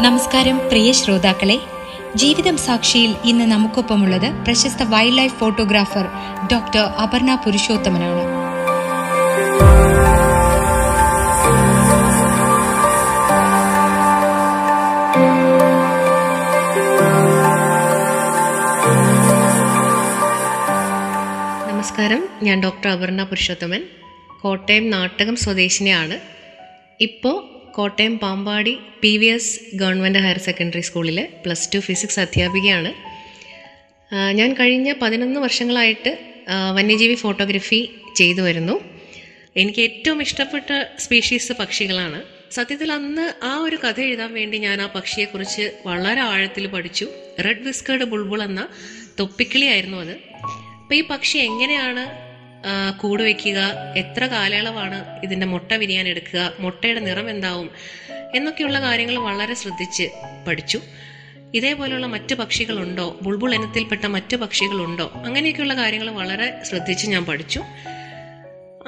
നമസ്കാരം പ്രിയ ശ്രോതാക്കളെ. ജീവിതം സാക്ഷിയിൽ ഇന്ന് നമുക്കൊപ്പമുള്ളത് പ്രശസ്ത wild life photographer doctor Aparna പുരുഷോത്തമനാണ്. നമസ്കാരം. ഞാൻ ഡോക്ടർ അപർണ പുരുഷോത്തമൻ. കോട്ടയം നാട്ടകം സ്വദേശിനിയാണ്. ഇപ്പോൾ Kottayam Pampady P V S government higher secondary സ്കൂളിലെ പ്ലസ് ടു ഫിസിക്സ് അധ്യാപികയാണ്. ഞാൻ കഴിഞ്ഞ പതിനൊന്ന് വർഷങ്ങളായിട്ട് വന്യജീവി ഫോട്ടോഗ്രഫി ചെയ്തു വരുന്നു. എനിക്ക് ഏറ്റവും ഇഷ്ടപ്പെട്ട സ്പീഷീസ് പക്ഷികളാണ്. സത്യത്തിൽ അന്ന് ആ ഒരു കഥ എഴുതാൻ വേണ്ടി ഞാൻ ആ പക്ഷിയെക്കുറിച്ച് വളരെ ആഴത്തിൽ പഠിച്ചു. റെഡ് വിസ്കേർഡ് ബുൾബുൾ എന്ന തൊപ്പിക്കിളിയായിരുന്നു അത്. അപ്പോൾ ഈ പക്ഷി എങ്ങനെയാണ് കൂട് വയ്ക്കുക എത്ര കാലയളവാണ് ഇതിന്റെ മുട്ട വിരിയാൻ എടുക്കുക? മുട്ടയുടെ നിറം എന്താവും? എന്നൊക്കെയുള്ള കാര്യങ്ങൾ വളരെ ശ്രദ്ധിച്ച് പഠിച്ചു. ഇതേപോലെയുള്ള മറ്റ് പക്ഷികളുണ്ടോ? ബുൾബുൾ ഇനത്തിൽപ്പെട്ട മറ്റ് പക്ഷികളുണ്ടോ? അങ്ങനെയൊക്കെയുള്ള കാര്യങ്ങൾ വളരെ ശ്രദ്ധിച്ച് ഞാൻ പഠിച്ചു.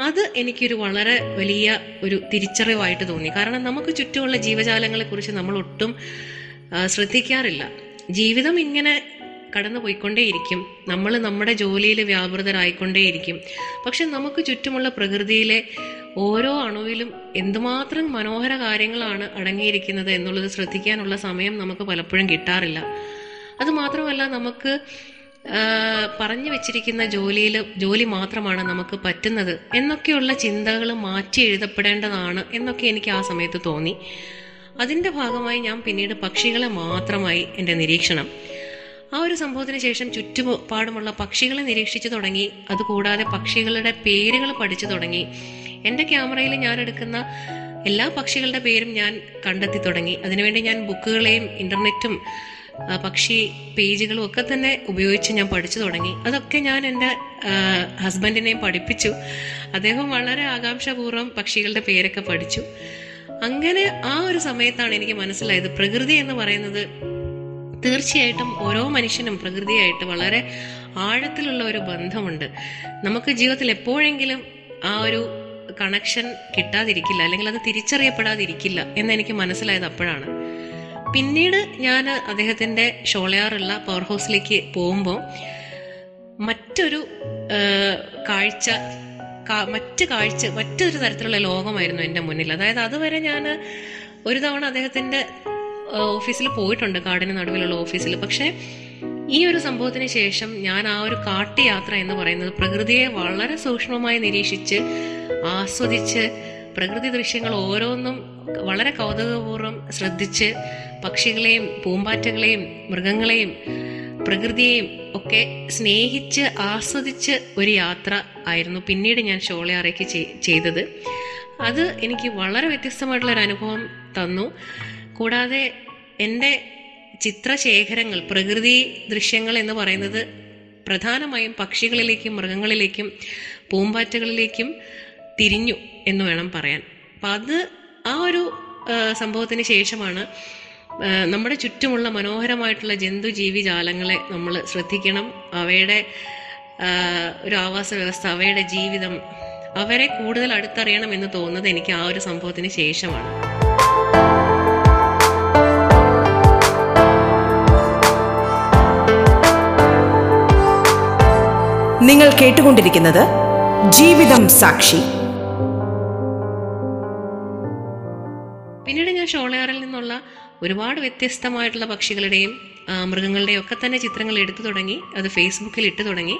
അത് എനിക്കൊരു വളരെ വലിയ ഒരു തിരിച്ചറിവായിട്ട് തോന്നി. കാരണം നമുക്ക് ചുറ്റുമുള്ള ജീവജാലങ്ങളെ കുറിച്ച് നമ്മൾ ഒട്ടും ശ്രദ്ധിക്കാറില്ല. ജീവിതം ഇങ്ങനെ കടന്നു പോയിക്കൊണ്ടേയിരിക്കും നമ്മൾ നമ്മുടെ ജോലിയിൽ വ്യാപൃതരായിക്കൊണ്ടേയിരിക്കും. പക്ഷെ നമുക്ക് ചുറ്റുമുള്ള പ്രകൃതിയിലെ ഓരോ അണുവിലും എന്തുമാത്രം മനോഹര കാര്യങ്ങളാണ് അടങ്ങിയിരിക്കുന്നത് എന്നുള്ളത് ശ്രദ്ധിക്കാനുള്ള സമയം നമുക്ക് പലപ്പോഴും കിട്ടാറില്ല. അതുമാത്രമല്ല നമുക്ക് പറഞ്ഞു വെച്ചിരിക്കുന്ന ജോലിയിൽ ജോലി മാത്രമാണ് നമുക്ക് പറ്റുന്നത് എന്നൊക്കെയുള്ള ചിന്തകൾ മാറ്റി എഴുതപ്പെടേണ്ടതാണ് എന്നൊക്കെ എനിക്ക് ആ സമയത്ത് തോന്നി. അതിന്റെ ഭാഗമായി ഞാൻ പിന്നീട് പക്ഷികളെ മാത്രമായി എന്റെ നിരീക്ഷണം. ആ ഒരു സംഭവത്തിന് ശേഷം ചുറ്റുപാടുമുള്ള പക്ഷികളെ നിരീക്ഷിച്ചു തുടങ്ങി. അതുകൂടാതെ പക്ഷികളുടെ പേരുകൾ പഠിച്ചു തുടങ്ങി. എന്റെ ക്യാമറയിൽ ഞാൻ എടുക്കുന്ന എല്ലാ പക്ഷികളുടെ പേരും ഞാൻ കണ്ടെത്തി തുടങ്ങി. അതിനുവേണ്ടി ഞാൻ ബുക്കുകളെയും ഇന്റർനെറ്റും പക്ഷി പേജുകളും ഒക്കെ തന്നെ ഉപയോഗിച്ച് ഞാൻ പഠിച്ചു തുടങ്ങി. അതൊക്കെ ഞാൻ എന്റെ ഹസ്ബൻഡിനെയും പഠിപ്പിച്ചു. അദ്ദേഹം വളരെ ആകാംക്ഷാപൂർവം പക്ഷികളുടെ പേരൊക്കെ പഠിച്ചു. അങ്ങനെ ആ ഒരു സമയത്താണ് എനിക്ക് മനസ്സിലായത്. പ്രകൃതി എന്ന് പറയുന്നത് തീർച്ചയായിട്ടും ഓരോ മനുഷ്യനും പ്രകൃതിയായിട്ട് വളരെ ആഴത്തിലുള്ള ഒരു ബന്ധമുണ്ട്. നമുക്ക് ജീവിതത്തിൽ എപ്പോഴെങ്കിലും ആ ഒരു കണക്ഷൻ കിട്ടാതിരിക്കില്ല അല്ലെങ്കിൽ അത് തിരിച്ചറിയപ്പെടാതിരിക്കില്ല എന്ന് എനിക്ക് മനസ്സിലായത് അപ്പോഴാണ്. പിന്നീട് ഞാൻ അദ്ദേഹത്തിന്റെ ഷോളയാറുള്ള പവർ ഹൗസിലേക്ക് പോകുമ്പോൾ മറ്റൊരു കാഴ്ച മറ്റു കാഴ്ച മറ്റൊരു തരത്തിലുള്ള ലോകമായിരുന്നു എന്റെ മുന്നിൽ. അതായത് അതുവരെ ഞാൻ ഒരു തവണ അദ്ദേഹത്തിന്റെ ഓഫീസിൽ പോയിട്ടുണ്ട് കാടിന് നടുവിലുള്ള ഓഫീസിൽ. പക്ഷേ ഈ ഒരു സംഭവത്തിന് ശേഷം ഞാൻ ആ ഒരു കാട്ടുയാത്ര എന്ന് പറയുന്നത് പ്രകൃതിയെ വളരെ സൂക്ഷ്മമായി നിരീക്ഷിച്ച് ആസ്വദിച്ച് പ്രകൃതി ദൃശ്യങ്ങൾ ഓരോന്നും വളരെ കൗതുകപൂർവം ശ്രദ്ധിച്ച് പക്ഷികളെയും പൂമ്പാറ്റകളെയും മൃഗങ്ങളെയും പ്രകൃതിയെയും ഒക്കെ സ്നേഹിച്ച് ആസ്വദിച്ച് ഒരു യാത്ര ആയിരുന്നു പിന്നീട് ഞാൻ ഷോളയാറയ്ക്ക് ചെയ്- ചെയ്തത്. അത് എനിക്ക് വളരെ വ്യത്യസ്തമായിട്ടുള്ള ഒരു അനുഭവം തന്നു. കൂടാതെ എന്റെ ചിത്രശേഖരങ്ങൾ പ്രകൃതി ദൃശ്യങ്ങൾ എന്ന് പറയുന്നത് പ്രധാനമായും പക്ഷികളിലേക്കും മൃഗങ്ങളിലേക്കും പൂമ്പാറ്റകളിലേക്കും തിരിഞ്ഞു എന്ന് വേണം പറയാൻ. അപ്പം അത് ആ ഒരു സംഭവത്തിന് ശേഷമാണ് നമ്മുടെ ചുറ്റുമുള്ള മനോഹരമായിട്ടുള്ള ജന്തു ജീവി ജാലങ്ങളെ നമ്മൾ ശ്രദ്ധിക്കണം. അവയുടെ ഒരു ആവാസ വ്യവസ്ഥ അവയുടെ ജീവിതം അവരെ കൂടുതൽ അടുത്തറിയണം എന്ന് തോന്നുന്നത് എനിക്ക് ആ ഒരു സംഭവത്തിന് ശേഷമാണ്. നിങ്ങൾ കേട്ടുകൊണ്ടിരിക്കുന്നത് ജീവിതം സാക്ഷി. പിന്നീട് ഞാൻ ഷോളയാറിൽ നിന്നുള്ള ഒരുപാട് വ്യത്യസ്തമായിട്ടുള്ള പക്ഷികളുടെയും മൃഗങ്ങളുടെയും ഒക്കെ തന്നെ ചിത്രങ്ങൾ എടുത്തു തുടങ്ങി. അത് ഫേസ്ബുക്കിൽ ഇട്ട് തുടങ്ങി.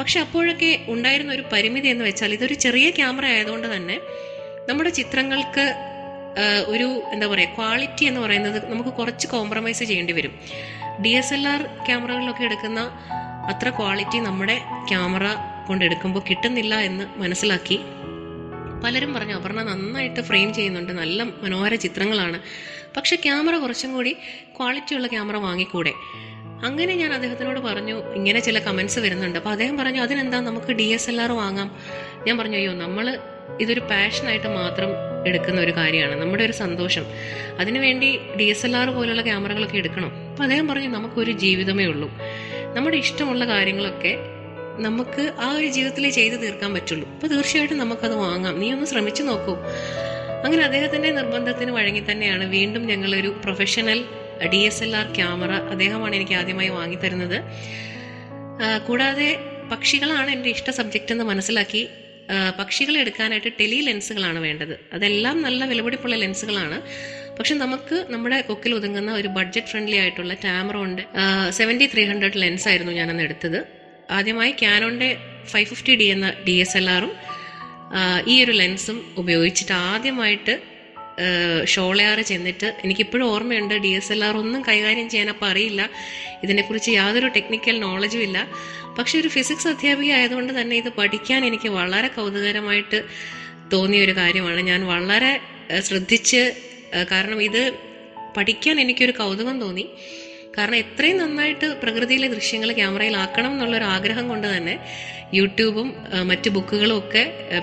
പക്ഷെ അപ്പോഴൊക്കെ ഉണ്ടായിരുന്ന ഒരു പരിമിതി എന്ന് വെച്ചാൽ ഇതൊരു ചെറിയ ക്യാമറ ആയതുകൊണ്ട് തന്നെ നമ്മുടെ ചിത്രങ്ങൾക്ക് ഒരു എന്താ പറയുക ക്വാളിറ്റി എന്ന് പറയുന്നത് നമുക്ക് കുറച്ച് കോംപ്രമൈസ് ചെയ്യേണ്ടി വരും. ഡി എസ് എൽ ആർ ക്യാമറകളിലൊക്കെ എടുക്കുന്ന അത്ര ക്വാളിറ്റി നമ്മുടെ ക്യാമറ കൊണ്ടെടുക്കുമ്പോൾ കിട്ടുന്നില്ല എന്ന് മനസ്സിലാക്കി. പലരും പറഞ്ഞു അപർണ നന്നായിട്ട് ഫ്രെയിം ചെയ്യുന്നുണ്ട് നല്ല മനോഹര ചിത്രങ്ങളാണ്. പക്ഷെ ക്യാമറ കുറച്ചും കൂടി ക്വാളിറ്റി ഉള്ള ക്യാമറ വാങ്ങിക്കൂടെ? അങ്ങനെ ഞാൻ അദ്ദേഹത്തിനോട് പറഞ്ഞു ഇങ്ങനെ ചില കമൻസ് വരുന്നുണ്ട്. അപ്പോൾ അദ്ദേഹം പറഞ്ഞു അതിനെന്താ നമുക്ക് ഡി എസ് എൽ ആർ വാങ്ങാം? ഞാൻ പറഞ്ഞു അയ്യോ നമ്മൾ ഇതൊരു പാഷനായിട്ട് മാത്രം എടുക്കുന്ന ഒരു കാര്യമാണ് നമ്മുടെ ഒരു സന്തോഷം. അതിനുവേണ്ടി ഡി എസ് എൽ ആർ പോലുള്ള ക്യാമറകളൊക്കെ എടുക്കണം. അപ്പോൾ അദ്ദേഹം പറഞ്ഞു നമുക്കൊരു ജീവിതമേ ഉള്ളൂ. നമ്മുടെ ഇഷ്ടമുള്ള കാര്യങ്ങളൊക്കെ നമുക്ക് ആ ഒരു ജീവിതത്തിൽ ചെയ്തു തീർക്കാൻ പറ്റുള്ളൂ. അപ്പോൾ തീർച്ചയായിട്ടും നമുക്കത് വാങ്ങാം. നീ ഒന്ന് ശ്രമിച്ചു നോക്കൂ. അങ്ങനെ അദ്ദേഹത്തിന്റെ നിർബന്ധത്തിന് വഴങ്ങി തന്നെയാണ് വീണ്ടും ഞങ്ങളൊരു professional D S L R camera അദ്ദേഹമാണ് എനിക്ക് ആദ്യമായി വാങ്ങിത്തരുന്നത് തരുന്നത്. കൂടാതെ പക്ഷികളാണ് എന്റെ ഇഷ്ട സബ്ജക്റ്റ് എന്ന് മനസ്സിലാക്കി പക്ഷികളെ എടുക്കാനായിട്ട് ടെലി ലെൻസുകളാണ് വേണ്ടത്. അതെല്ലാം നല്ല വിലപിടിപ്പുള്ള ലെൻസുകളാണ് പക്ഷെ നമുക്ക് നമ്മുടെ കൊക്കിൽ ഒതുങ്ങുന്ന ഒരു ബഡ്ജറ്റ് ഫ്രണ്ട്ലി ആയിട്ടുള്ള ക്യാമറോണ്ട് സെവന്റി ത്രീ ഹൺഡ്രഡ് ലെൻസ് ആയിരുന്നു ഞാനന്ന് എടുത്തത്. ആദ്യമായി ക്യാനോന്റെ ഫൈവ് ഫിഫ്റ്റി ഡി എന്ന ഡി എസ് എൽ ആറും ഈ ഒരു ലെൻസും ഉപയോഗിച്ചിട്ട് ആദ്യമായിട്ട് ഷോളയാറ് ചെന്നിട്ട് എനിക്കിപ്പോഴും ഓർമ്മയുണ്ട് ഡി എസ് എൽ ആർ ഒന്നും കൈകാര്യം ചെയ്യാൻ അപ്പം അറിയില്ല. ഇതിനെക്കുറിച്ച് യാതൊരു ടെക്നിക്കൽ നോളജും ഇല്ല. പക്ഷെ ഒരു ഫിസിക്സ് അധ്യാപിക ആയതുകൊണ്ട് തന്നെ ഇത് പഠിക്കാൻ എനിക്ക് വളരെ കൗതുകരമായിട്ട് തോന്നിയ ഒരു കാര്യമാണ്. ഞാൻ വളരെ ശ്രദ്ധിച്ച് കാരണം ഇത് പഠിക്കാൻ എനിക്കൊരു കൗതുകം തോന്നി. കാരണം എത്രയും നന്നായിട്ട് പ്രകൃതിയിലെ ദൃശ്യങ്ങൾ ക്യാമറയിൽ ആക്കണം എന്നുള്ളൊരു ആഗ്രഹം കൊണ്ട് തന്നെ യൂട്യൂബും മറ്റ് ബുക്കുകളും ഒക്കെ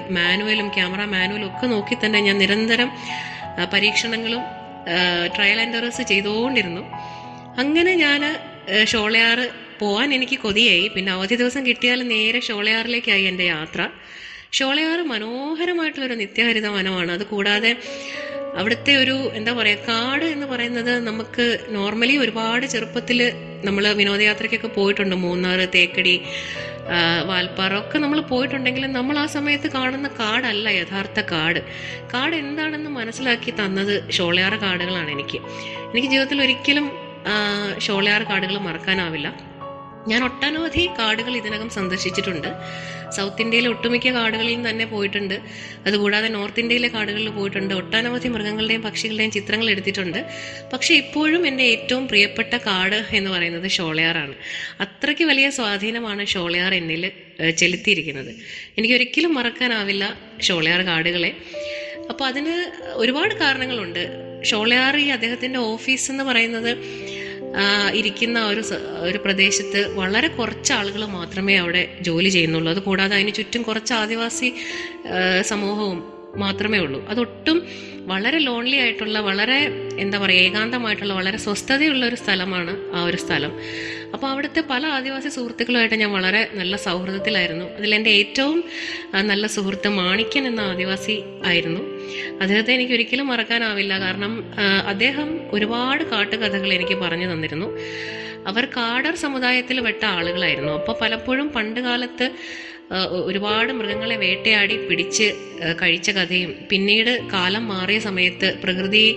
മാനുവലും ക്യാമറ മാനുവലും ഒക്കെ നോക്കി തന്നെ ഞാൻ നിരന്തരം പരീക്ഷണങ്ങളും ട്രയൽ ആൻഡ് എറേഴ്സ് ചെയ്തുകൊണ്ടിരുന്നു. അങ്ങനെ ഞാൻ ഷോളയാർ പോകാൻ എനിക്ക് കൊതിയായി. പിന്നെ അവധി ദിവസം കിട്ടിയാൽ നേരെ ഷോളയാറിലേക്കായി എന്റെ യാത്ര. ഷോളയാറ് മനോഹരമായിട്ടുള്ളൊരു നിത്യഹരിത വനമാണ് അത് കൂടാതെ അവിടുത്തെ ഒരു എന്താ പറയുക കാട് എന്ന് പറയുന്നത് നമുക്ക് നോർമലി ഒരുപാട് ചെറുപ്പത്തിൽ നമ്മൾ വിനോദയാത്രയ്ക്കൊക്കെ പോയിട്ടുണ്ട്. മൂന്നാർ തേക്കടി വാൽപ്പാറ ഒക്കെ നമ്മൾ പോയിട്ടുണ്ടെങ്കിലും നമ്മൾ ആ സമയത്ത് കാണുന്ന കാടല്ല യഥാർത്ഥ കാട്. കാട് എന്താണെന്ന് മനസ്സിലാക്കി തന്നത് ഷോളയാർ കാടുകളാണ് എനിക്ക്. എനിക്ക് ജീവിതത്തിൽ ഒരിക്കലും ഷോളയാർ കാടുകൾ മറക്കാനാവില്ല. ഞാൻ ഒട്ടനവധി കാടുകൾ ഇതിനകം സന്ദർശിച്ചിട്ടുണ്ട്. സൗത്ത് ഇന്ത്യയിലെ ഒട്ടുമിക്ക കാടുകളിലും തന്നെ പോയിട്ടുണ്ട്. അതുകൂടാതെ നോർത്ത് ഇന്ത്യയിലെ കാടുകളിൽ പോയിട്ടുണ്ട്. ഒട്ടനവധി മൃഗങ്ങളുടെയും പക്ഷികളുടെയും ചിത്രങ്ങൾ എടുത്തിട്ടുണ്ട്. പക്ഷെ ഇപ്പോഴും എന്റെ ഏറ്റവും പ്രിയപ്പെട്ട കാട് എന്ന് പറയുന്നത് ഷോളയാറാണ്. അത്രയ്ക്ക് വലിയ സ്വാധീനമാണ് ഷോളയാർ എന്നിൽ ചെലുത്തിയിരിക്കുന്നത്. എനിക്ക് ഒരിക്കലും മറക്കാനാവില്ല ഷോളയാർ കാടുകളെ. അപ്പോൾ അതിന് ഒരുപാട് കാരണങ്ങളുണ്ട്. ഷോളയാർ ഈ അദ്ദേഹത്തിന്റെ ഓഫീസ് എന്ന് പറയുന്നത് ഇരിക്കുന്ന ഒരു ഒരു പ്രദേശത്ത് വളരെ കുറച്ച് ആളുകൾ മാത്രമേ അവിടെ ജോലി ചെയ്യുന്നുള്ളൂ. അത് കൂടാതെ അതിന് ചുറ്റും കുറച്ച് ആദിവാസി സമൂഹവും മാത്രമേ ഉള്ളൂ. അതൊട്ടും വളരെ ലോൺലി ആയിട്ടുള്ള വളരെ എന്താ പറയുക ഏകാന്തമായിട്ടുള്ള വളരെ സ്വസ്ഥതയുള്ള ഒരു സ്ഥലമാണ് ആ ഒരു സ്ഥലം. അപ്പോൾ അവിടുത്തെ പല ആദിവാസി സുഹൃത്തുക്കളുമായിട്ട് ഞാൻ വളരെ നല്ല സൗഹൃദത്തിലായിരുന്നു. അതിൽ എന്റെ ഏറ്റവും നല്ല സുഹൃത്ത് മാണിക്യൻ എന്ന ആദിവാസി ആയിരുന്നു. അദ്ദേഹത്തെ എനിക്ക് ഒരിക്കലും മറക്കാനാവില്ല. കാരണം അദ്ദേഹം ഒരുപാട് കാട്ടുകഥകൾ എനിക്ക് പറഞ്ഞു തന്നിരുന്നു. അവർ കാടർ സമുദായത്തിൽ പെട്ട ആളുകളായിരുന്നു. അപ്പോൾ പലപ്പോഴും പണ്ട് കാലത്ത് ഒരുപാട് മൃഗങ്ങളെ വേട്ടയാടി പിടിച്ച് കഴിച്ച കഥയും പിന്നീട് കാലം മാറിയ സമയത്ത് പ്രകൃതി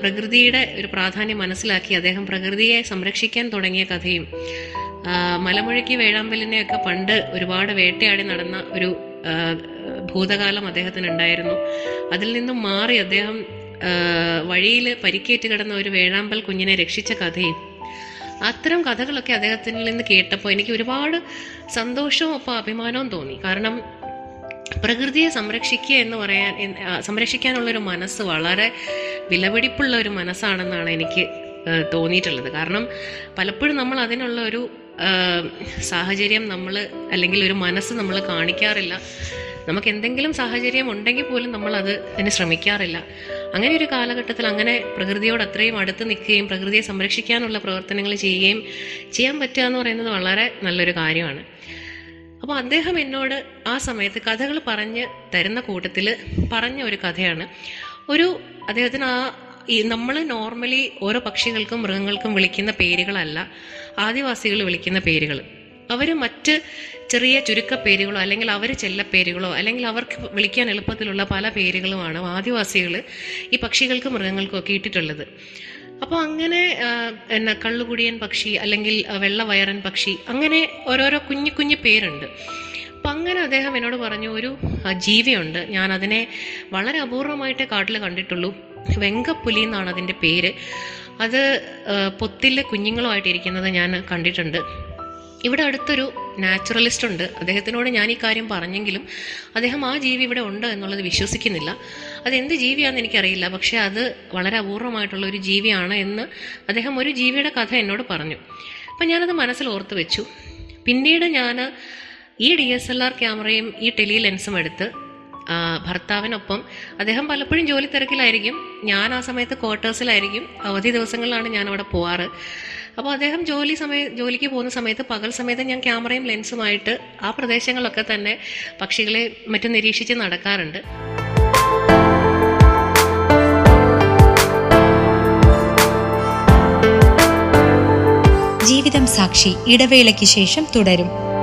പ്രകൃതിയുടെ ഒരു പ്രാധാന്യം മനസ്സിലാക്കി അദ്ദേഹം പ്രകൃതിയെ സംരക്ഷിക്കാൻ തുടങ്ങിയ കഥയും മലമുഴക്കി വേഴാമ്പലിനെയൊക്കെ പണ്ട് ഒരുപാട് വേട്ടയാടി നടന്ന ഒരു ഭൂതകാലം അദ്ദേഹത്തിന് ഉണ്ടായിരുന്നു അതിൽ നിന്നും മാറി അദ്ദേഹം വഴിയിൽ പരിക്കേറ്റ് കിടന്ന ഒരു വേഴാമ്പൽ കുഞ്ഞിനെ രക്ഷിച്ച കഥയും അത്തരം കഥകളൊക്കെ അദ്ദേഹത്തിൽ നിന്ന് കേട്ടപ്പോൾ എനിക്ക് ഒരുപാട് സന്തോഷവും ഒപ്പം അഭിമാനവും തോന്നി. കാരണം പ്രകൃതിയെ സംരക്ഷിക്കുക എന്ന് പറയാൻ സംരക്ഷിക്കാനുള്ളൊരു മനസ്സ് വളരെ വിലപിടിപ്പുള്ള ഒരു മനസ്സാണെന്നാണ് എനിക്ക് തോന്നിയിട്ടുള്ളത്. കാരണം പലപ്പോഴും നമ്മൾ അതിനുള്ള ഒരു സാഹചര്യം നമ്മൾ അല്ലെങ്കിൽ ഒരു മനസ്സ് നമ്മൾ കാണിക്കാറില്ല. നമുക്ക് എന്തെങ്കിലും സാഹചര്യം ഉണ്ടെങ്കിൽ പോലും നമ്മൾ അത് അതിന് ശ്രമിക്കാറില്ല. അങ്ങനെ ഒരു കാലഘട്ടത്തിൽ അങ്ങനെ പ്രകൃതിയോട് അത്രയും അടുത്ത് നിൽക്കുകയും പ്രകൃതിയെ സംരക്ഷിക്കാനുള്ള പ്രവർത്തനങ്ങൾ ചെയ്യുകയും ചെയ്യാൻ പറ്റുക എന്ന് പറയുന്നത് വളരെ നല്ലൊരു കാര്യമാണ്. അപ്പോൾ അദ്ദേഹം എന്നോട് ആ സമയത്ത് കഥകൾ പറഞ്ഞ് തരുന്ന കൂട്ടത്തിൽ പറഞ്ഞ ഒരു കഥയാണ്. ഒരു അദ്ദേഹത്തിന് ആ ഈ നമ്മൾ നോർമലി ഓരോ പക്ഷികൾക്കും മൃഗങ്ങൾക്കും വിളിക്കുന്ന പേരുകളല്ല ആദിവാസികൾ വിളിക്കുന്ന പേരുകൾ അവർ മറ്റ് ചെറിയ ചുരുക്കപ്പേരുകളോ അല്ലെങ്കിൽ അവർ ചെല്ലപ്പേരുകളോ അല്ലെങ്കിൽ അവർക്ക് വിളിക്കാൻ എളുപ്പത്തിലുള്ള പല പേരുകളുമാണ് ആദിവാസികൾ ഈ പക്ഷികൾക്കും മൃഗങ്ങൾക്കും ഒക്കെ ഇട്ടിട്ടുള്ളത്. അപ്പോൾ അങ്ങനെ എന്ന കള്ളുകുടിയൻ പക്ഷി അല്ലെങ്കിൽ വെള്ളവയറൻ പക്ഷി അങ്ങനെ ഓരോരോ കുഞ്ഞു കുഞ്ഞു പേരുണ്ട്. അപ്പം അങ്ങനെ അദ്ദേഹം എന്നോട് പറഞ്ഞു ഒരു ജീവിയുണ്ട്. ഞാൻ അതിനെ വളരെ അപൂർവമായിട്ടേ കാട്ടിൽ കണ്ടിട്ടുള്ളൂ. വെങ്കപ്പുലി എന്നാണ് അതിന്റെ പേര്. അത് പൊത്തിലെ കുഞ്ഞുങ്ങളുമായിട്ടിരിക്കുന്നത് ഞാൻ കണ്ടിട്ടുണ്ട്. ഇവിടെ അടുത്തൊരു നാച്ചുറലിസ്റ്റ് ഉണ്ട്. അദ്ദേഹത്തിനോട് ഞാൻ ഈ കാര്യം പറഞ്ഞെങ്കിലും അദ്ദേഹം ആ ജീവി ഇവിടെ ഉണ്ട് എന്നുള്ളത് വിശ്വസിക്കുന്നില്ല. അതെന്ത് ജീവിയാണെന്ന് എനിക്കറിയില്ല. പക്ഷേ അത് വളരെ അപൂർവമായിട്ടുള്ള ഒരു ജീവിയാണ് എന്ന് അദ്ദേഹം ഒരു ജീവിയുടെ കഥ എന്നോട് പറഞ്ഞു. അപ്പം ഞാനത് മനസ്സിൽ ഓർത്ത് വെച്ചു. പിന്നീട് ഞാൻ ഈ ഡി എസ് എൽ ആർ ക്യാമറയും ഈ ടെലി ലെൻസും എടുത്ത് ഭർത്താവിനൊപ്പം. അദ്ദേഹം പലപ്പോഴും ജോലി തിരക്കിലായിരിക്കും. ഞാൻ ആ സമയത്ത് ക്വാർട്ടേഴ്സിലായിരിക്കും. അവധി ദിവസങ്ങളിലാണ് ഞാൻ അവിടെ പോവാറ്. അപ്പോൾ അദ്ദേഹം ജോലി സമയ ജോലിക്ക് പോകുന്ന സമയത്ത് പകൽ സമയത്ത് ഞാൻ ക്യാമറയും ലെൻസുമായിട്ട് ആ പ്രദേശങ്ങളിലൊക്കെ തന്നെ പക്ഷികളെ മറ്റും നിരീക്ഷിച്ച് നടക്കാറുണ്ട്. ജീവിതം സാക്ഷി ഇടവേളയ്ക്ക് ശേഷം തുടരും.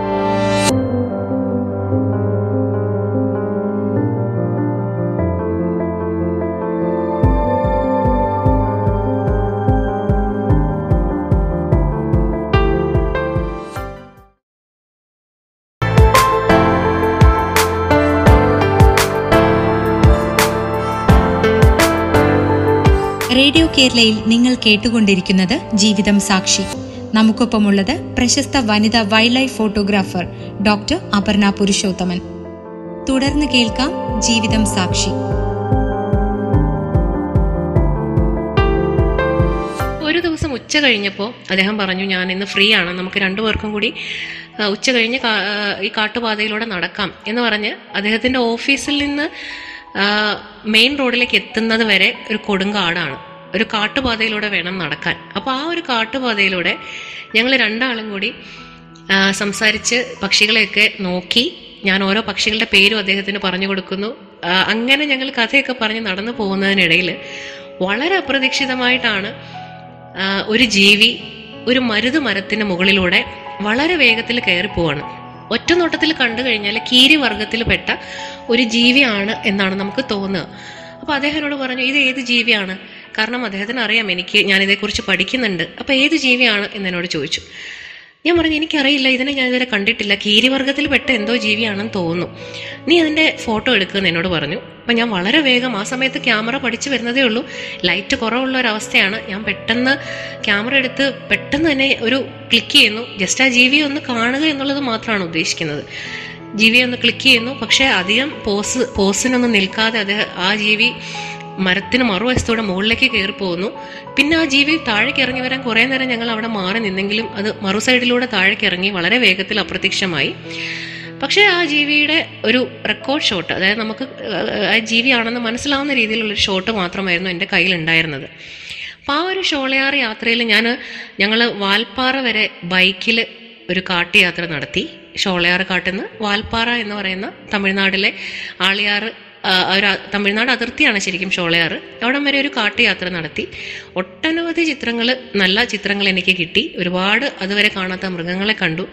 റേഡിയോ കേരളയിൽ നിങ്ങൾ കേട്ടുകൊണ്ടിരിക്കുന്നത് ജീവിതം സാക്ഷി. നമുക്കൊപ്പമുള്ളത് പ്രശസ്ത വനിതാ wild life photographer doctor Aparna Purushothaman. തുടർന്ന് കേൾക്കാം ജീവിതം സാക്ഷി. ഒരു ദിവസം ഉച്ച കഴിഞ്ഞപ്പോൾ അദ്ദേഹം പറഞ്ഞു ഞാൻ ഇന്ന് ഫ്രീ ആണ്. നമുക്ക് രണ്ടുപേർക്കും കൂടി ഉച്ച കഴിഞ്ഞ് ഈ കാട്ടുപാതയിലൂടെ നടക്കാം. എന്ന് പറഞ്ഞ് അദ്ദേഹത്തിന്റെ ഓഫീസിൽ നിന്ന് മെയിൻ റോഡിലേക്ക് എത്തുന്നത് വരെ ഒരു കൊടുങ്കാടാണ് ഒരു കാട്ടുപാതയിലൂടെ വേണം നടക്കാൻ. അപ്പോൾ ആ ഒരു കാട്ടുപാതയിലൂടെ ഞങ്ങൾ രണ്ടാളും കൂടി സംസാരിച്ച് പക്ഷികളെയൊക്കെ നോക്കി. ഞാൻ ഓരോ പക്ഷികളുടെ പേരും അദ്ദേഹത്തിന് പറഞ്ഞു കൊടുക്കുന്നു. അങ്ങനെ ഞങ്ങൾ കഥയൊക്കെ പറഞ്ഞ് നടന്നു പോകുന്നതിനിടയിൽ വളരെ അപ്രതീക്ഷിതമായിട്ടാണ് ഒരു ജീവി ഒരു മരുത് മരത്തിന് മുകളിലൂടെ വളരെ വേഗത്തിൽ കയറി പോവാണ് ഒറ്റ നോട്ടത്തിൽ കണ്ടു കഴിഞ്ഞാൽ കീരി വർഗത്തിൽപ്പെട്ട ഒരു ജീവിയാണ് എന്നാണ് നമുക്ക് തോന്നുക. അപ്പൊ അദ്ദേഹത്തിനോട് പറഞ്ഞു ഇത് ഏത് ജീവിയാണ്? കാരണം അദ്ദേഹത്തിന് അറിയാം എനിക്ക് ഞാൻ ഇതേക്കുറിച്ച് പഠിക്കുന്നുണ്ട്. അപ്പൊ ഏത് ജീവിയാണ് എന്ന് എന്നോട് ചോദിച്ചു. ഞാൻ പറഞ്ഞു എനിക്കറിയില്ല ഇതിനെ ഞാൻ ഇതുവരെ കണ്ടിട്ടില്ല. കീരിവർഗത്തിൽ പെട്ട എന്തോ ജീവിയാണെന്ന് തോന്നുന്നു. നീ അതിന്റെ ഫോട്ടോ എടുക്കുമെന്ന് എന്നോട് പറഞ്ഞു. അപ്പം ഞാൻ വളരെ വേഗം ആ സമയത്ത് ക്യാമറ പഠിച്ചു വരുന്നതേ ഉള്ളൂ. ലൈറ്റ് കുറവുള്ള ഒരു അവസ്ഥയാണ്. ഞാൻ പെട്ടെന്ന് ക്യാമറ എടുത്ത് പെട്ടെന്ന് തന്നെ ഒരു ക്ലിക്ക് ചെയ്യുന്നു. ജസ്റ്റ് ആ ജീവിയെ ഒന്ന് കാണുക എന്നുള്ളത് മാത്രമാണ് ഉദ്ദേശിക്കുന്നത്. ജീവിയെ ഒന്ന് ക്ലിക്ക് ചെയ്യുന്നു. പക്ഷേ അധികം പോസ് പോസിനൊന്നും നിൽക്കാതെ അദ്ദേഹം ആ ജീവി മരത്തിന് മറുവശത്തൂടെ മുകളിലേക്ക് കയറി പോകുന്നു പിന്നെ ആ ജീവി താഴേക്ക് ഇറങ്ങി വരാൻ കുറേ നേരം ഞങ്ങൾ അവിടെ മാറി നിന്നെങ്കിലും അത് മറു സൈഡിലൂടെ താഴേക്ക് ഇറങ്ങി വളരെ വേഗത്തിൽ അപ്രത്യക്ഷമായി. പക്ഷേ ആ ജീവിയുടെ ഒരു റെക്കോർഡ് ഷോട്ട് അതായത് നമുക്ക് ആ ജീവിയാണെന്ന് മനസ്സിലാവുന്ന രീതിയിലുള്ള ഒരു ഷോട്ട് മാത്രമായിരുന്നു എന്റെ കയ്യിലുണ്ടായിരുന്നത് അപ്പോൾ ആ ഒരു ഷോളയാർ യാത്രയിൽ ഞാൻ ഞങ്ങൾ വാൽപ്പാറ വരെ ബൈക്കിൽ ഒരു കാട്ടുയാത്ര നടത്തി. ഷോളയാർ കാട്ടിൽ നിന്ന് വാൽപ്പാറ എന്ന് പറയുന്ന തമിഴ്നാട്ടിലെ ആളിയാർ ഒരു തമിഴ്നാട് അതിർത്തിയാണ് ശരിക്കും ഷോളയാർ. അവിടം വരെ ഒരു കാട്ടുയാത്ര നടത്തി. ഒട്ടനവധി ചിത്രങ്ങൾ നല്ല ചിത്രങ്ങൾ എനിക്ക് കിട്ടി. ഒരുപാട് അതുവരെ കാണാത്ത മൃഗങ്ങളെ കണ്ടു.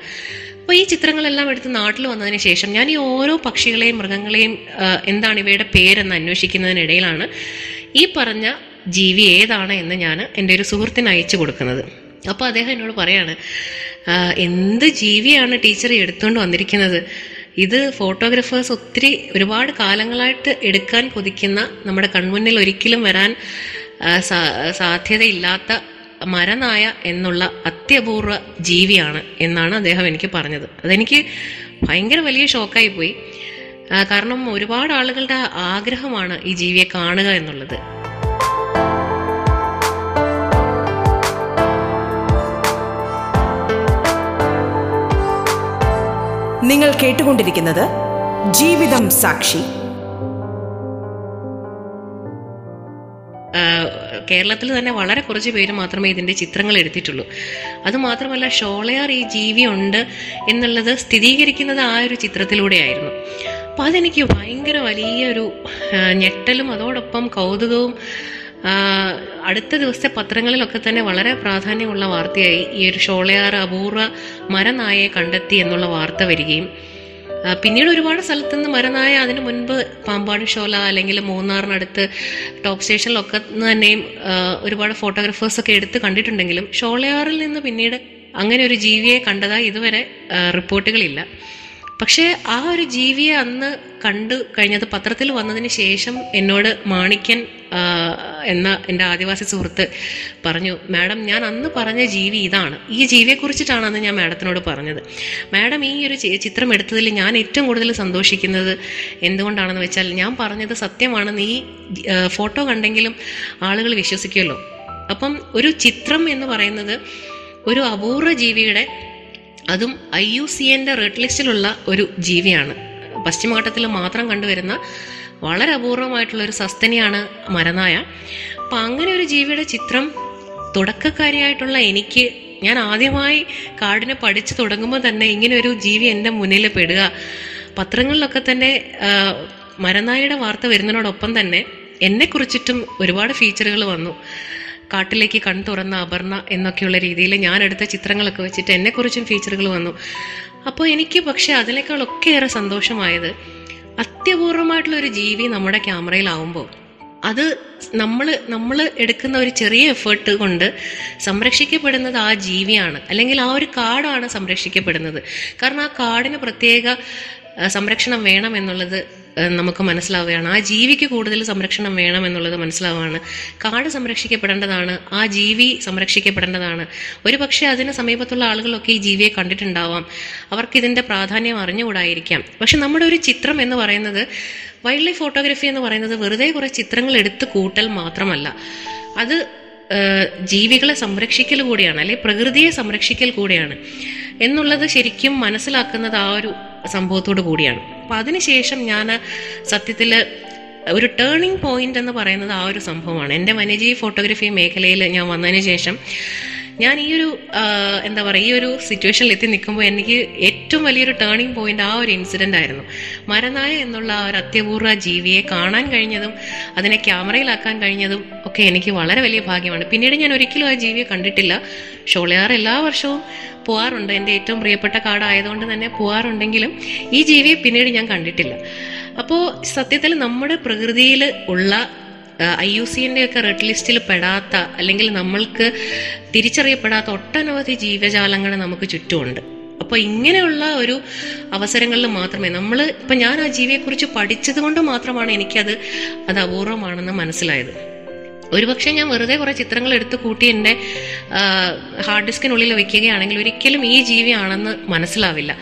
അപ്പോൾ ഈ ചിത്രങ്ങളെല്ലാം എടുത്ത് നാട്ടിൽ വന്നതിന് ശേഷം ഞാൻ ഈ ഓരോ പക്ഷികളെയും മൃഗങ്ങളെയും എന്താണ് ഇവയുടെ പേരെന്ന് അന്വേഷിക്കുന്നതിനിടയിലാണ് ഈ പറഞ്ഞ ജീവി ഏതാണ് എന്ന് ഞാൻ എന്റെ ഒരു സുഹൃത്തിന് അയച്ചു കൊടുക്കുന്നത്. അപ്പോൾ അദ്ദേഹം എന്നോട് പറയാണ് എന്ത് ജീവിയാണ് ടീച്ചർ എടുത്തുകൊണ്ട് വന്നിരിക്കുന്നത്? ഇത് ഫോട്ടോഗ്രാഫേഴ്സ് ഒത്തിരി ഒരുപാട് കാലങ്ങളായിട്ട് എടുക്കാൻ കൊതിക്കുന്ന നമ്മുടെ കൺമുന്നിൽ ഒരിക്കലും വരാൻ സാധ്യതയില്ലാത്ത മരനായ എന്നുള്ള അത്യപൂർവ ജീവിയാണ് എന്നാണ് അദ്ദേഹം എനിക്ക് പറഞ്ഞത്. അതെനിക്ക് ഭയങ്കര വലിയ ഷോക്കായി പോയി. കാരണം ഒരുപാട് ആളുകളുടെ ആഗ്രഹമാണ് ഈ ജീവിയെ കാണുക എന്നുള്ളത്. നിങ്ങൾ കേട്ടുകൊണ്ടിരിക്കുന്നത് ജീവിതം സാക്ഷി. കേരളത്തിൽ തന്നെ വളരെ കുറച്ച് പേര് മാത്രമേ ഇതിന്റെ ചിത്രങ്ങൾ എടുത്തിട്ടുള്ളൂ. അതുമാത്രമല്ല ഷോളയാർ ഈ ജീവി ഉണ്ട് എന്നുള്ളത് സ്ഥിരീകരിക്കുന്നത് ആ ഒരു ചിത്രത്തിലൂടെയായിരുന്നു. അപ്പം അതെനിക്ക് ഭയങ്കര വലിയൊരു ഞെട്ടലും അതോടൊപ്പം കൗതുകവും അടുത്ത ദിവസത്തെ പത്രങ്ങളിലൊക്കെ തന്നെ വളരെ പ്രാധാന്യമുള്ള വാർത്തയായി. ഈ ഒരു ഷോളയാർ അപൂർവ മരനായയെ കണ്ടെത്തി എന്നുള്ള വാർത്ത വരികയും പിന്നീട് ഒരുപാട് സ്ഥലത്ത് നിന്ന് മരനായ അതിന് മുൻപ് പാമ്പാട് ഷോല അല്ലെങ്കിൽ മൂന്നാറിനടുത്ത് ടോപ്പ് സ്റ്റേഷനിലൊക്കെ തന്നെയും ഒരുപാട് ഫോട്ടോഗ്രാഫേഴ്സൊക്കെ എടുത്ത് കണ്ടിട്ടുണ്ടെങ്കിലും ഷോളയാറിൽ നിന്ന് പിന്നീട് അങ്ങനെ ഒരു ജീവിയെ കണ്ടതായി ഇതുവരെ റിപ്പോർട്ടുകളില്ല. പക്ഷേ ആ ഒരു ജീവിയെ അന്ന് കണ്ടു കഴിഞ്ഞത് പത്രത്തിൽ വന്നതിന് ശേഷം എന്നോട് മാണിക്യൻ എന്ന എന്റെ ആദിവാസി സുഹൃത്ത് പറഞ്ഞു മാഡം ഞാൻ അന്ന് പറഞ്ഞ ജീവി ഇതാണ്. ഈ ജീവിയെക്കുറിച്ചിട്ടാണ് അന്ന് ഞാൻ മാഡത്തിനോട് പറഞ്ഞത്. മാഡം ഈ ഒരു ചിത്രം എടുത്തതിൽ ഞാൻ ഏറ്റവും കൂടുതൽ സന്തോഷിക്കുന്നത് എന്തുകൊണ്ടാണെന്ന് വെച്ചാൽ ഞാൻ പറഞ്ഞത് സത്യമാണെന്ന് ഈ ഫോട്ടോ കണ്ടെങ്കിലും ആളുകൾ വിശ്വസിക്കുമല്ലോ. അപ്പം ഒരു ചിത്രം എന്ന് പറയുന്നത് ഒരു അപൂർവ ജീവിയുടെ അതും ഐ യു സി എന്റെ റെഡ് ലിസ്റ്റിലുള്ള ഒരു ജീവിയാണ്. പശ്ചിമഘട്ടത്തിൽ മാത്രം കണ്ടുവരുന്ന വളരെ അപൂർവമായിട്ടുള്ള ഒരു സസ്തനിയാണ് മരനായ. അപ്പം അങ്ങനെ ഒരു ജീവിയുടെ ചിത്രം തുടക്കക്കാരിയായിട്ടുള്ള എനിക്ക് ഞാൻ ആദ്യമായി കാടിനെ പഠിച്ചു തുടങ്ങുമ്പോൾ തന്നെ ഇങ്ങനെ ഒരു ജീവി എന്റെ മുന്നിൽ പെടുക പത്രങ്ങളിലൊക്കെ തന്നെ മരനായയുടെ വാർത്ത വരുന്നതിനോടൊപ്പം തന്നെ എന്നെക്കുറിച്ചിട്ടും ഒരുപാട് ഫീച്ചറുകൾ വന്നു. കാട്ടിലേക്ക് കൺ തുറന്ന അപർണ എന്നൊക്കെയുള്ള രീതിയിൽ ഞാൻ എടുത്ത ചിത്രങ്ങളൊക്കെ വെച്ചിട്ട് എന്നെക്കുറിച്ചും ഫീച്ചറുകൾ വന്നു. അപ്പോൾ എനിക്ക് പക്ഷേ അതിനേക്കാളൊക്കെ ഏറെ സന്തോഷമായത് അത്യപൂർവമായിട്ടുള്ള ഒരു ജീവി നമ്മുടെ ക്യാമറയിലാവുമ്പോൾ അത് നമ്മൾ നമ്മൾ എടുക്കുന്ന ഒരു ചെറിയ എഫേർട്ട് കൊണ്ട് സംരക്ഷിക്കപ്പെടുന്നത് ആ ജീവിയാണ്. അല്ലെങ്കിൽ ആ ഒരു കാടാണ് സംരക്ഷിക്കപ്പെടുന്നത്. കാരണം ആ കാടിന് പ്രത്യേക സംരക്ഷണം വേണം എന്നുള്ളത് നമുക്ക് മനസ്സിലാവുകയാണ്. ആ ജീവിക്ക് കൂടുതൽ സംരക്ഷണം വേണം എന്നുള്ളത് മനസ്സിലാവുകയാണ്. കാട് സംരക്ഷിക്കപ്പെടേണ്ടതാണ്. ആ ജീവി സംരക്ഷിക്കപ്പെടേണ്ടതാണ്. ഒരു പക്ഷേ അതിന് സമീപത്തുള്ള ആളുകളൊക്കെ ഈ ജീവിയെ കണ്ടിട്ടുണ്ടാവാം. അവർക്ക് ഇതിന്റെ പ്രാധാന്യം അറിഞ്ഞുകൂടായിരിക്കാം. പക്ഷെ നമ്മുടെ ഒരു ചിത്രം എന്ന് പറയുന്നത് വൈൽഡ് ലൈഫ് ഫോട്ടോഗ്രാഫി എന്ന് പറയുന്നത് വെറുതെ കുറേ ചിത്രങ്ങൾ എടുത്ത് കൂട്ടൽ മാത്രമല്ല. അത് ജീവികളെ സംരക്ഷിക്കൽ കൂടിയാണ്. അല്ലെ പ്രകൃതിയെ സംരക്ഷിക്കൽ കൂടിയാണ്. എന്നുള്ളത് ശരിക്കും മനസ്സിലാക്കുന്നത് ആ ഒരു സംഭവത്തോടു കൂടിയാണ്. അപ്പം അതിനുശേഷം ഞാൻ സത്യത്തിൽ ഒരു ടേണിംഗ് പോയിന്റ് എന്ന് പറയുന്നത് ആ ഒരു സംഭവമാണ്. എന്റെ വന്യജീവി ഫോട്ടോഗ്രഫി മേഖലയിൽ ഞാൻ വന്നതിന് ശേഷം ഞാൻ ഈ ഒരു എന്താ പറയുക ഈ ഒരു സിറ്റുവേഷനിൽ എത്തി നിൽക്കുമ്പോൾ എനിക്ക് ഏറ്റവും വലിയൊരു ടേണിംഗ് പോയിന്റ് ആ ഒരു ഇൻസിഡന്റ് ആയിരുന്നു. മരനായ എന്നുള്ള ആ ഒരു അത്യപൂർവ ജീവിയെ കാണാൻ കഴിഞ്ഞതും അതിനെ ക്യാമറയിലാക്കാൻ കഴിഞ്ഞതും ഒക്കെ എനിക്ക് വളരെ വലിയ ഭാഗ്യമാണ്. പിന്നീട് ഞാൻ ഒരിക്കലും ആ ജീവിയെ കണ്ടിട്ടില്ല. ഷോളയാർ എല്ലാ വർഷവും പോവാറുണ്ട്. എന്റെ ഏറ്റവും പ്രിയപ്പെട്ട കാടായതുകൊണ്ട് തന്നെ പോവാറുണ്ടെങ്കിലും ഈ ജീവിയെ പിന്നീട് ഞാൻ കണ്ടിട്ടില്ല. അപ്പോൾ സത്യത്തിൽ നമ്മുടെ പ്രകൃതിയിൽ ഉള്ള ഐ യു സിന്റെ ഒക്കെ റെഡ് ലിസ്റ്റിൽ പെടാത്ത അല്ലെങ്കിൽ നമ്മൾക്ക് തിരിച്ചറിയപ്പെടാത്ത ഒട്ടനവധി ജീവജാലങ്ങൾ നമുക്ക് ചുറ്റുമുണ്ട്. അപ്പോൾ ഇങ്ങനെയുള്ള ഒരു അവസരങ്ങളിൽ മാത്രമേ നമ്മൾ ഇപ്പം ഞാൻ ആ ജീവിയെക്കുറിച്ച് പഠിച്ചത് കൊണ്ട് മാത്രമാണ് എനിക്കത് അത് അപൂർവമാണെന്ന് മനസ്സിലായത്. ഒരുപക്ഷെ ഞാൻ വെറുതെ കുറേ ചിത്രങ്ങൾ എടുത്ത് കൂട്ടി എന്റെ ഹാർഡ് ഡിസ്കിനുള്ളിൽ വെക്കുകയാണെങ്കിൽ ഒരിക്കലും ഈ ജീവിയാണെന്ന് മനസ്സിലാവില്ല.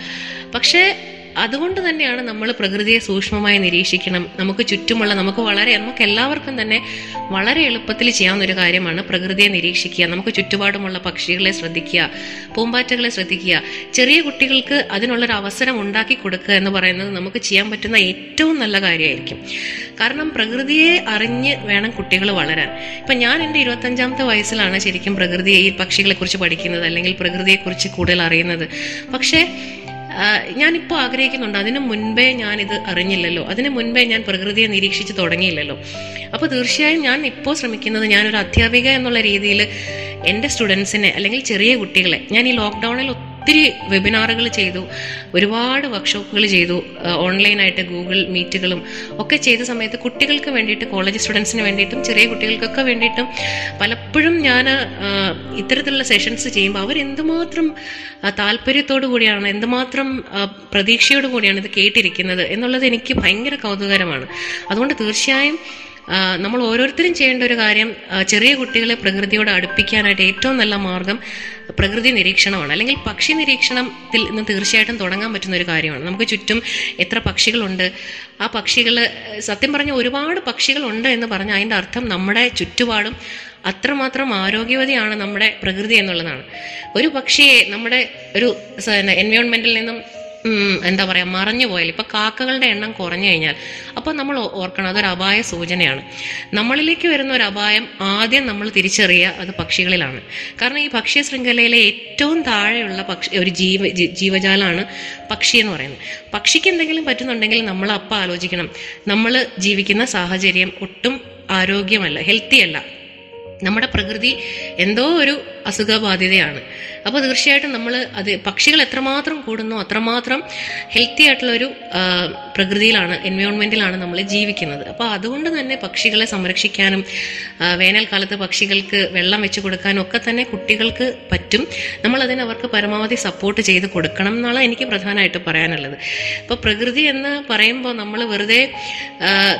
പക്ഷേ അതുകൊണ്ട് തന്നെയാണ് നമ്മൾ പ്രകൃതിയെ സൂക്ഷ്മമായി നിരീക്ഷിക്കണം. നമുക്ക് ചുറ്റുമുള്ള നമുക്ക് വളരെ നമുക്ക് എല്ലാവർക്കും തന്നെ വളരെ എളുപ്പത്തിൽ ചെയ്യാവുന്ന ഒരു കാര്യമാണ് പ്രകൃതിയെ നിരീക്ഷിക്കുക. നമുക്ക് ചുറ്റുപാടുമുള്ള പക്ഷികളെ ശ്രദ്ധിക്കുക പൂമ്പാറ്റകളെ ശ്രദ്ധിക്കുക. ചെറിയ കുട്ടികൾക്ക് അതിനുള്ളൊരു അവസരം ഉണ്ടാക്കി കൊടുക്കുക എന്ന് പറയുന്നത് നമുക്ക് ചെയ്യാൻ പറ്റുന്ന ഏറ്റവും നല്ല കാര്യമായിരിക്കും. കാരണം പ്രകൃതിയെ അറിഞ്ഞ് വേണം കുട്ടികൾ വളരാൻ. ഇപ്പം ഞാൻ എന്റെ ഇരുപത്തഞ്ചാമത്തെ വയസ്സിലാണ് ശരിക്കും പ്രകൃതിയെ ഈ പക്ഷികളെ കുറിച്ച് പഠിക്കുന്നത് അല്ലെങ്കിൽ പ്രകൃതിയെക്കുറിച്ച് കൂടുതൽ അറിയുന്നത്. പക്ഷേ ഞാനിപ്പോൾ ആഗ്രഹിക്കുന്നുണ്ട്. അതിനു മുൻപേ ഞാനിത് അറിഞ്ഞില്ലല്ലോ. അതിനു മുൻപേ ഞാൻ പ്രകൃതിയെ നിരീക്ഷിച്ച് തുടങ്ങിയില്ലല്ലോ. അപ്പോൾ തീർച്ചയായും ഞാൻ ഇപ്പോൾ ശ്രമിക്കുന്നത് ഞാനൊരു അധ്യാപിക എന്നുള്ള രീതിയിൽ എന്റെ സ്റ്റുഡൻസിനെ അല്ലെങ്കിൽ ചെറിയ കുട്ടികളെ ഞാൻ ഈ ലോക്ക്ഡൗണിൽ ഒത്തിരി വെബിനാറുകൾ ചെയ്തു ഒരുപാട് വർക്ക്ഷോപ്പുകൾ ചെയ്തു ഓൺലൈനായിട്ട് ഗൂഗിൾ മീറ്റുകളും ഒക്കെ ചെയ്ത സമയത്ത് കുട്ടികൾക്ക് വേണ്ടിയിട്ട് കോളേജ് സ്റ്റുഡൻസിന് വേണ്ടിയിട്ടും ചെറിയ കുട്ടികൾക്കൊക്കെ വേണ്ടിയിട്ടും പലപ്പോഴും ഞാൻ ഇത്തരത്തിലുള്ള സെഷൻസ് ചെയ്യുമ്പോൾ അവരെന്തുമാത്രം താല്പര്യത്തോടു കൂടിയാണ് എന്തുമാത്രം പ്രതീക്ഷയോടു കൂടിയാണ് ഇത് കേട്ടിരിക്കുന്നത് എന്നുള്ളത് എനിക്ക് ഭയങ്കര കൗതുകരമാണ് അതുകൊണ്ട് തീർച്ചയായും നമ്മൾ ഓരോരുത്തരും ചെയ്യേണ്ട ഒരു കാര്യം ചെറിയ കുട്ടികളെ പ്രകൃതിയോട് അടുപ്പിക്കാനായിട്ട് ഏറ്റവും നല്ല മാർഗം പ്രകൃതി നിരീക്ഷണമാണ്. അല്ലെങ്കിൽ പക്ഷി നിരീക്ഷണത്തിൽ നിന്ന് തീർച്ചയായിട്ടും തുടങ്ങാൻ പറ്റുന്ന ഒരു കാര്യമാണ്. നമുക്ക് ചുറ്റും എത്ര പക്ഷികളുണ്ട് ആ പക്ഷികൾ സത്യം പറഞ്ഞ ഒരുപാട് പക്ഷികളുണ്ട് എന്ന് പറഞ്ഞ അതിന്റെ അർത്ഥം നമ്മുടെ ചുറ്റുപാടും അത്രമാത്രം ആരോഗ്യവതിയാണ് നമ്മുടെ പ്രകൃതി എന്നുള്ളതാണ്. ഒരു പക്ഷിയെ നമ്മുടെ ഒരു എൻവയോൺമെന്റിൽ നിന്നും എന്താ പറയുക മറഞ്ഞു പോയാൽ ഇപ്പം കാക്കകളുടെ എണ്ണം കുറഞ്ഞു കഴിഞ്ഞാൽ അപ്പോൾ നമ്മൾ ഓർക്കണം അതൊരു അപായ സൂചനയാണ്. നമ്മളിലേക്ക് വരുന്ന ഒരു അപായം ആദ്യം നമ്മൾ തിരിച്ചറിയുക അത് പക്ഷികളിലാണ്. കാരണം ഈ ഭക്ഷ്യ ശൃംഖലയിലെ ഏറ്റവും താഴെയുള്ള പക്ഷി ഒരു ജീവ ജീവജാലമാണ് പക്ഷി എന്ന് പറയുന്നത്. പക്ഷിക്ക് എന്തെങ്കിലും പറ്റുന്നുണ്ടെങ്കിൽ നമ്മൾ അപ്പം ആലോചിക്കണം. നമ്മൾ ജീവിക്കുന്ന സാഹചര്യം ഒട്ടും ആരോഗ്യമല്ല ഹെൽത്തി അല്ല. നമ്മുടെ പ്രകൃതി എന്തോ ഒരു അസുഖബാധിതയാണ്. അപ്പോൾ തീർച്ചയായിട്ടും നമ്മൾ അത് പക്ഷികൾ എത്രമാത്രം കൂടുന്നു അത്രമാത്രം ഹെൽത്തി ആയിട്ടുള്ള ഒരു പ്രകൃതിയിലാണ് എൻവയോൺമെന്റിലാണ് നമ്മൾ ജീവിക്കുന്നത്. അപ്പോൾ അതുകൊണ്ട് തന്നെ പക്ഷികളെ സംരക്ഷിക്കാനും വേനൽക്കാലത്ത് പക്ഷികൾക്ക് വെള്ളം വെച്ച് കൊടുക്കാനും ഒക്കെ തന്നെ കുട്ടികൾക്ക് പറ്റും. നമ്മൾ അതിന് അവർക്ക് പരമാവധി സപ്പോർട്ട് ചെയ്ത് കൊടുക്കണം എന്നാണ് എനിക്ക് പ്രധാനമായിട്ട് പറയാനുള്ളത്. ഇപ്പോൾ പ്രകൃതി എന്ന് പറയുമ്പോൾ നമ്മൾ വെറുതെ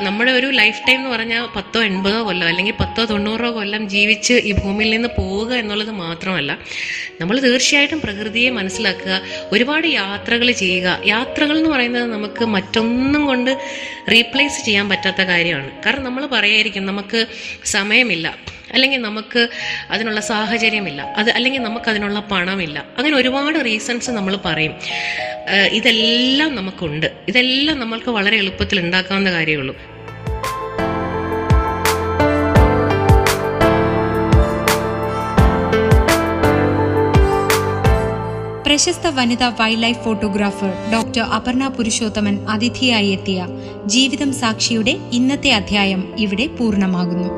നമ്മുടെ ഒരു ലൈഫ് ടൈം എന്ന് പറഞ്ഞാൽ പത്തോ എൺപതോ കൊല്ലം അല്ലെങ്കിൽ പത്തോ തൊണ്ണൂറോ കൊല്ലം ജീവിച്ച് ഈ ഭൂമിയിൽ നിന്ന് പോവുക എന്നുള്ളത് മാത്രമല്ല നമ്മൾ തീർച്ചയായിട്ടും പ്രകൃതിയെ മനസ്സിലാക്കുക ഒരുപാട് യാത്രകൾ ചെയ്യുക. യാത്രകൾ എന്ന് പറയുന്നത് നമുക്ക് മറ്റൊന്നും കൊണ്ട് റീപ്ലേസ് ചെയ്യാൻ പറ്റാത്ത കാര്യമാണ്. കാരണം നമ്മൾ പറയായിരിക്കും നമുക്ക് സമയമില്ല. അല്ലെങ്കിൽ നമുക്ക് അതിനുള്ള സാഹചര്യമില്ല. അത് അല്ലെങ്കിൽ നമുക്ക് അതിനുള്ള പണമില്ല. അങ്ങനെ ഒരുപാട് റീസൺസ് നമ്മൾ പറയും. ഇതെല്ലാം നമുക്കുണ്ട്. ഇതെല്ലാം നമ്മൾക്ക് വളരെ എളുപ്പത്തിൽ ഉണ്ടാക്കാവുന്ന കാര്യമുള്ളൂ പ്രശസ്ത വനിതാ wild life photographer doctor Aparna Purushothaman അതിഥിയായി എത്തിയ ജീവിതം സാക്ഷിയുടെ ഇന്നത്തെ അധ്യായം ഇവിടെ പൂർണമാകുന്നു.